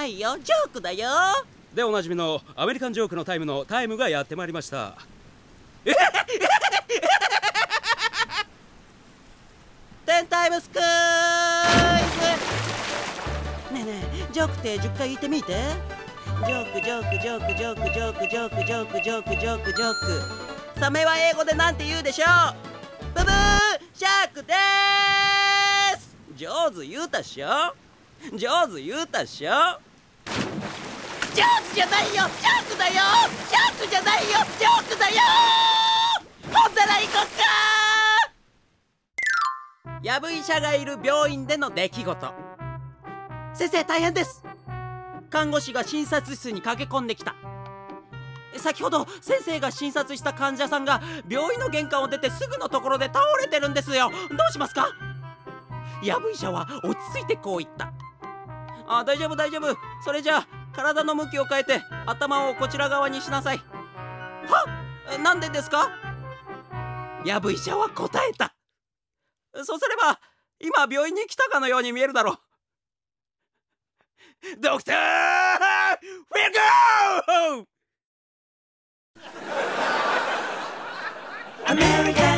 ないよ。ジョークだよ。でおなじみのアメリカンジョークのタイムのタイムがやってまいりました。テンタイムスクイズねえねえジョークっ？て10回言っ？てみてジョークジョークジョークジョークジョークジョークジョークジョークジョークジョークサメは英語でなんて言うでしょうブブーシャークでーす上手言うたっ？しょ上手言うたっ？しょじゃないよ。ジョークだよ。ジョークじゃないよ。ジョークだよ。ほんなら行こっか。やぶ医者がいる病院での出来事。先生大変です。看護師が診察室に駆け込んできた。先ほど先生が診察した患者さんが病院の玄関を出てすぐのところで倒れてるんですよ。どうしますか？やぶ医者は落ち着いてこう言った。あ大丈夫大丈夫。それじゃあ体の向きを変えて頭をこちら側にしなさい。はなんでですか？やぶ医者は答えた。そうすれば今病院に来たかのように見えるだろう。ドクターフィルゴー！America!